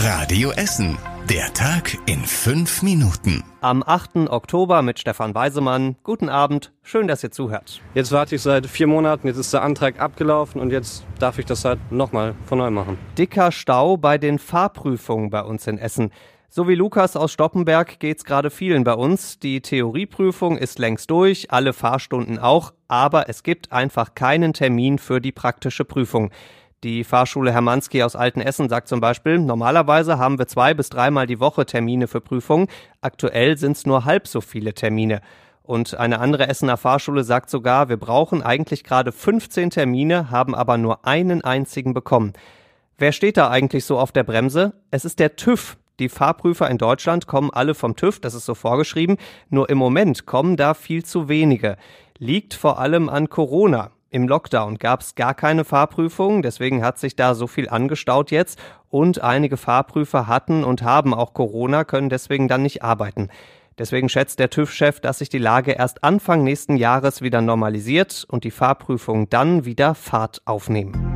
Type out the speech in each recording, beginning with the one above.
Radio Essen. Der Tag in fünf Minuten. Am 8. Oktober mit Stefan Weisemann. Guten Abend, schön, dass ihr zuhört. Jetzt warte ich seit vier Monaten, jetzt ist der Antrag abgelaufen und jetzt darf ich das halt nochmal von neu machen. Dicker Stau bei den Fahrprüfungen bei uns in Essen. So wie Lukas aus Stoppenberg geht's gerade vielen bei uns. Die Theorieprüfung ist längst durch, alle Fahrstunden auch, aber es gibt einfach keinen Termin für die praktische Prüfung. Die Fahrschule Hermanski aus Altenessen sagt zum Beispiel, normalerweise haben wir zwei bis dreimal die Woche Termine für Prüfungen. Aktuell sind es nur halb so viele Termine. Und eine andere Essener Fahrschule sagt sogar, wir brauchen eigentlich gerade 15 Termine, haben aber nur einen einzigen bekommen. Wer steht da eigentlich so auf der Bremse? Es ist der TÜV. Die Fahrprüfer in Deutschland kommen alle vom TÜV, das ist so vorgeschrieben. Nur im Moment kommen da viel zu wenige. Liegt vor allem an Corona. Im Lockdown gab es gar keine Fahrprüfung, deswegen hat sich da so viel angestaut jetzt und einige Fahrprüfer hatten und haben auch Corona, können deswegen dann nicht arbeiten. Deswegen schätzt der TÜV-Chef, dass sich die Lage erst Anfang nächsten Jahres wieder normalisiert und die Fahrprüfungen dann wieder Fahrt aufnehmen.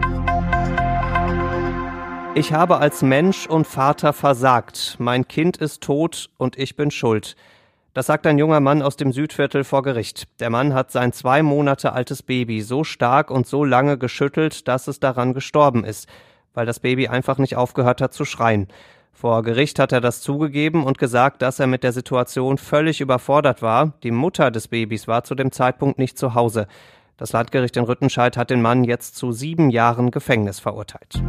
Ich habe als Mensch und Vater versagt. Mein Kind ist tot und ich bin schuld. Das sagt ein junger Mann aus dem Südviertel vor Gericht. Der Mann hat sein zwei Monate altes Baby so stark und so lange geschüttelt, dass es daran gestorben ist, weil das Baby einfach nicht aufgehört hat zu schreien. Vor Gericht hat er das zugegeben und gesagt, dass er mit der Situation völlig überfordert war. Die Mutter des Babys war zu dem Zeitpunkt nicht zu Hause. Das Landgericht in Rüttenscheid hat den Mann jetzt zu sieben Jahren Gefängnis verurteilt.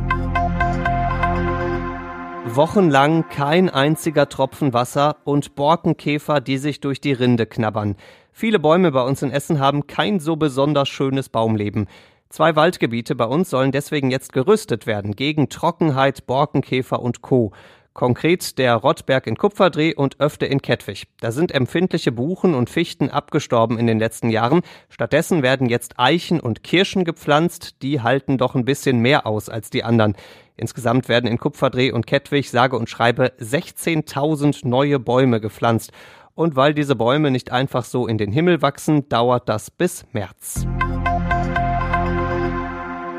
Wochenlang kein einziger Tropfen Wasser und Borkenkäfer, die sich durch die Rinde knabbern. Viele Bäume bei uns in Essen haben kein so besonders schönes Baumleben. Zwei Waldgebiete bei uns sollen deswegen jetzt gerüstet werden gegen Trockenheit, Borkenkäfer und Co. Konkret der Rottberg in Kupferdreh und Öfte in Kettwig. Da sind empfindliche Buchen und Fichten abgestorben in den letzten Jahren. Stattdessen werden jetzt Eichen und Kirschen gepflanzt. Die halten doch ein bisschen mehr aus als die anderen. Insgesamt werden in Kupferdreh und Kettwig sage und schreibe 16.000 neue Bäume gepflanzt. Und weil diese Bäume nicht einfach so in den Himmel wachsen, dauert das bis März.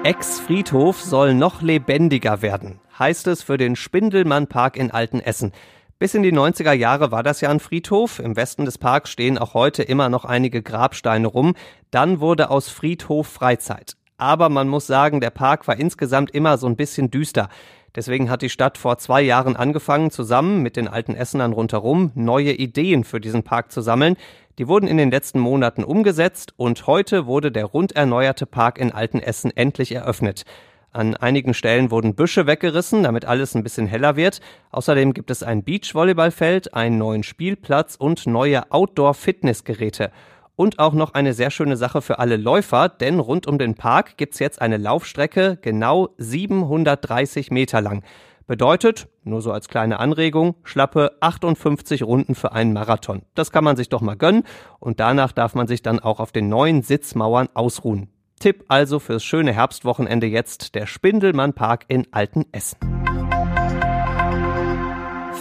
Ex-Friedhof soll noch lebendiger werden, heißt es für den Spindelmann-Park in Altenessen. Bis in die 90er Jahre war das ja ein Friedhof. Im Westen des Parks stehen auch heute immer noch einige Grabsteine rum. Dann wurde aus Friedhof Freizeit. Aber man muss sagen, der Park war insgesamt immer so ein bisschen düster. Deswegen hat die Stadt vor zwei Jahren angefangen, zusammen mit den alten Essenern rundherum neue Ideen für diesen Park zu sammeln. Die wurden in den letzten Monaten umgesetzt und heute wurde der rund erneuerte Park in Altenessen endlich eröffnet. An einigen Stellen wurden Büsche weggerissen, damit alles ein bisschen heller wird. Außerdem gibt es ein Beachvolleyballfeld, einen neuen Spielplatz und neue Outdoor-Fitnessgeräte. Und auch noch eine sehr schöne Sache für alle Läufer, denn rund um den Park gibt's jetzt eine Laufstrecke genau 730 Meter lang. Bedeutet, nur so als kleine Anregung, schlappe 58 Runden für einen Marathon. Das kann man sich doch mal gönnen und danach darf man sich dann auch auf den neuen Sitzmauern ausruhen. Tipp also fürs schöne Herbstwochenende jetzt der Spindelmann Park in Altenessen.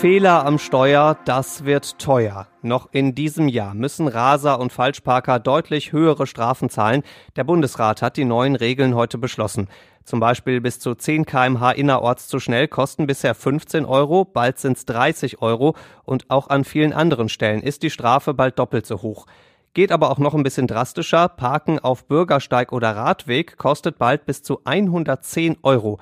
Fehler am Steuer, das wird teuer. Noch in diesem Jahr müssen Raser und Falschparker deutlich höhere Strafen zahlen. Der Bundesrat hat die neuen Regeln heute beschlossen. Zum Beispiel bis zu 10 kmh innerorts zu schnell kosten bisher 15 Euro, bald sind es 30 Euro und auch an vielen anderen Stellen ist die Strafe bald doppelt so hoch. Geht aber auch noch ein bisschen drastischer. Parken auf Bürgersteig oder Radweg kostet bald bis zu 110 Euro.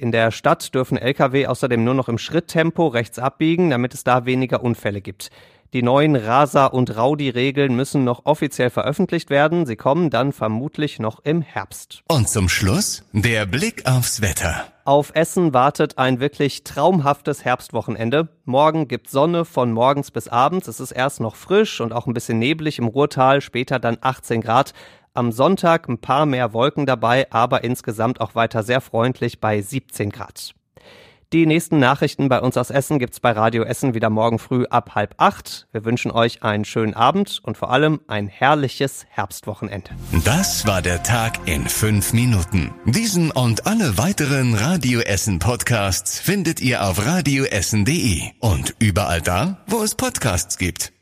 In der Stadt dürfen Lkw außerdem nur noch im Schritttempo rechts abbiegen, damit es da weniger Unfälle gibt. Die neuen Rasa- und Raudi-Regeln müssen noch offiziell veröffentlicht werden. Sie kommen dann vermutlich noch im Herbst. Und zum Schluss der Blick aufs Wetter. Auf Essen wartet ein wirklich traumhaftes Herbstwochenende. Morgen gibt Sonne von morgens bis abends. Es ist erst noch frisch und auch ein bisschen neblig im Ruhrtal, später dann 18 Grad. Am Sonntag ein paar mehr Wolken dabei, aber insgesamt auch weiter sehr freundlich bei 17 Grad. Die nächsten Nachrichten bei uns aus Essen gibt's bei Radio Essen wieder morgen früh ab halb acht. Wir wünschen euch einen schönen Abend und vor allem ein herrliches Herbstwochenende. Das war der Tag in fünf Minuten. Diesen und alle weiteren Radio Essen Podcasts findet ihr auf radioessen.de und überall da, wo es Podcasts gibt.